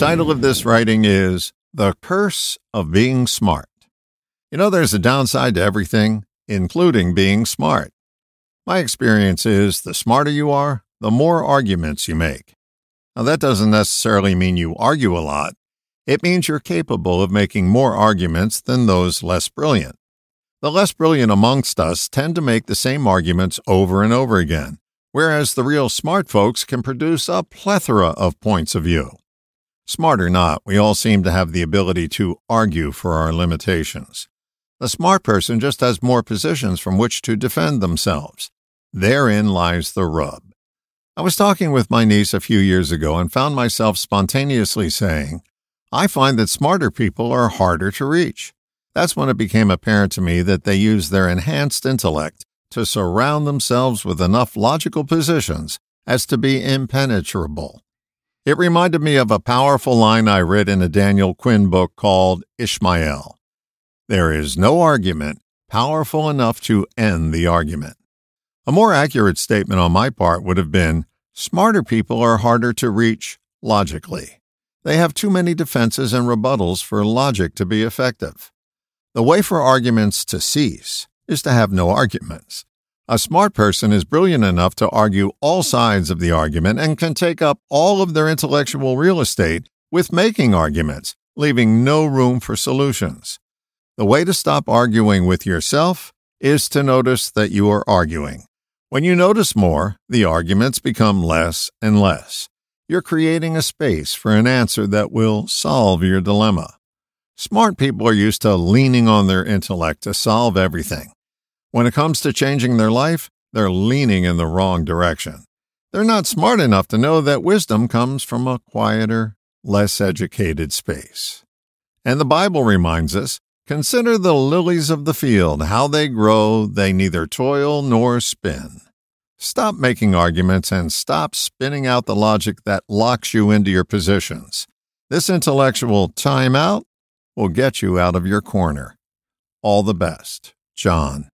title of this writing is The Curse of Being Smart. You know, there's a downside to everything, including being smart. My experience is the smarter you are, the more arguments you make. Now, that doesn't necessarily mean you argue a lot. It means you're capable of making more arguments than those less brilliant. The less brilliant amongst us tend to make the same arguments over and over again, whereas the real smart folks can produce a plethora of points of view. Smart or not, we all seem to have the ability to argue for our limitations. The smart person just has more positions from which to defend themselves. Therein lies the rub. I was talking with my niece a few years ago and found myself spontaneously saying, I find that smarter people are harder to reach. That's when it became apparent to me that they use their enhanced intellect to surround themselves with enough logical positions as to be impenetrable. It reminded me of a powerful line I read in a Daniel Quinn book called Ishmael. There is no argument powerful enough to end the argument. A more accurate statement on my part would have been smarter people are harder to reach logically. They have too many defenses and rebuttals for logic to be effective. The way for arguments to cease is to have no arguments. A smart person is brilliant enough to argue all sides of the argument and can take up all of their intellectual real estate with making arguments, leaving no room for solutions. The way to stop arguing with yourself is to notice that you are arguing. When you notice more, the arguments become less and less. You're creating a space for an answer that will solve your dilemma. Smart people are used to leaning on their intellect to solve everything. When it comes to changing their life, they're leaning in the wrong direction. They're not smart enough to know that wisdom comes from a quieter, less educated space. And the Bible reminds us consider the lilies of the field, how they grow, they neither toil nor spin. Stop making arguments and stop spinning out the logic that locks you into your positions. This intellectual timeout will get you out of your corner. All the best, John.